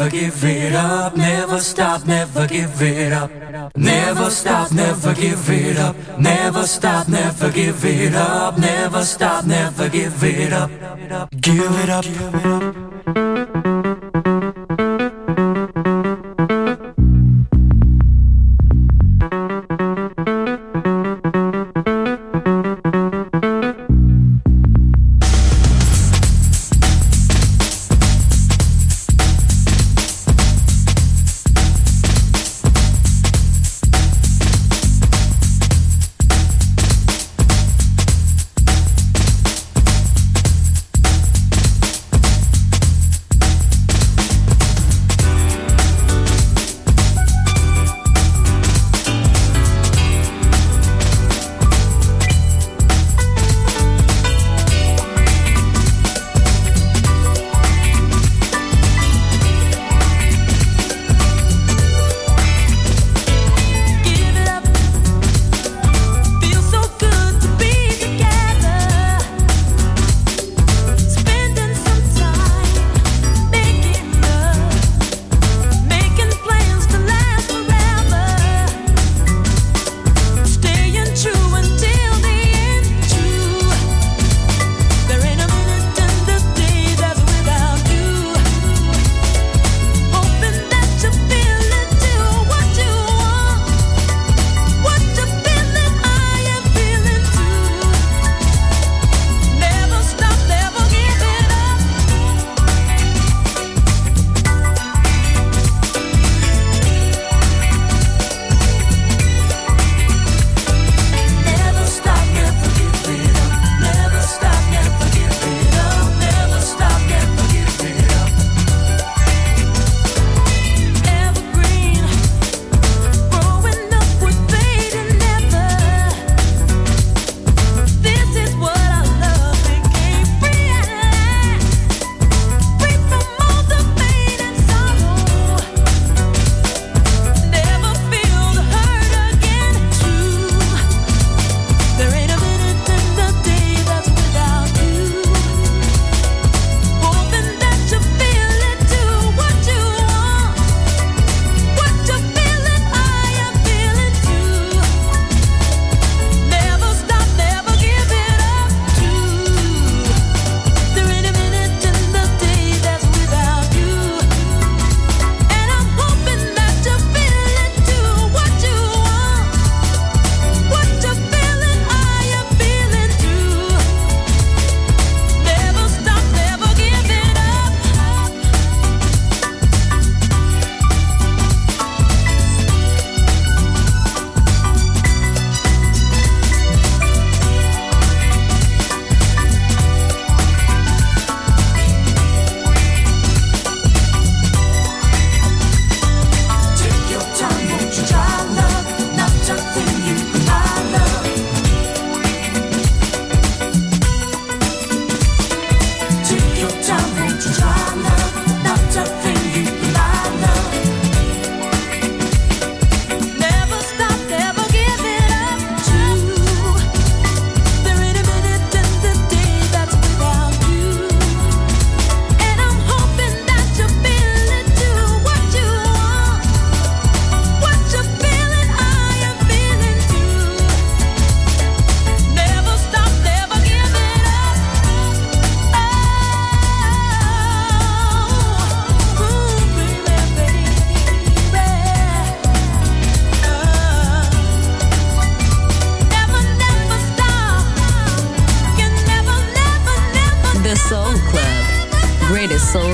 Never give it up. Never stop, never give it up. Never stop, never give it up. Never stop, never give it up. Never stop, never give it up. Give it up. Give it up.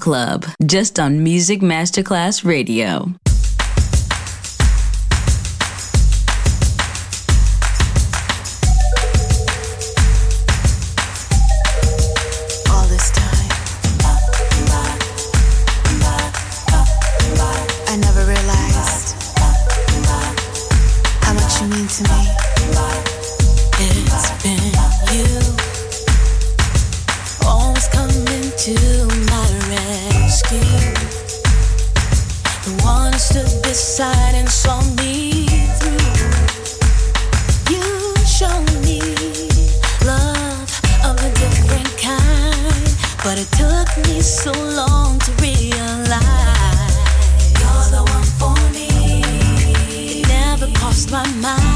Club, just on Music Masterclass Radio. My mind.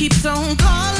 Keeps on calling.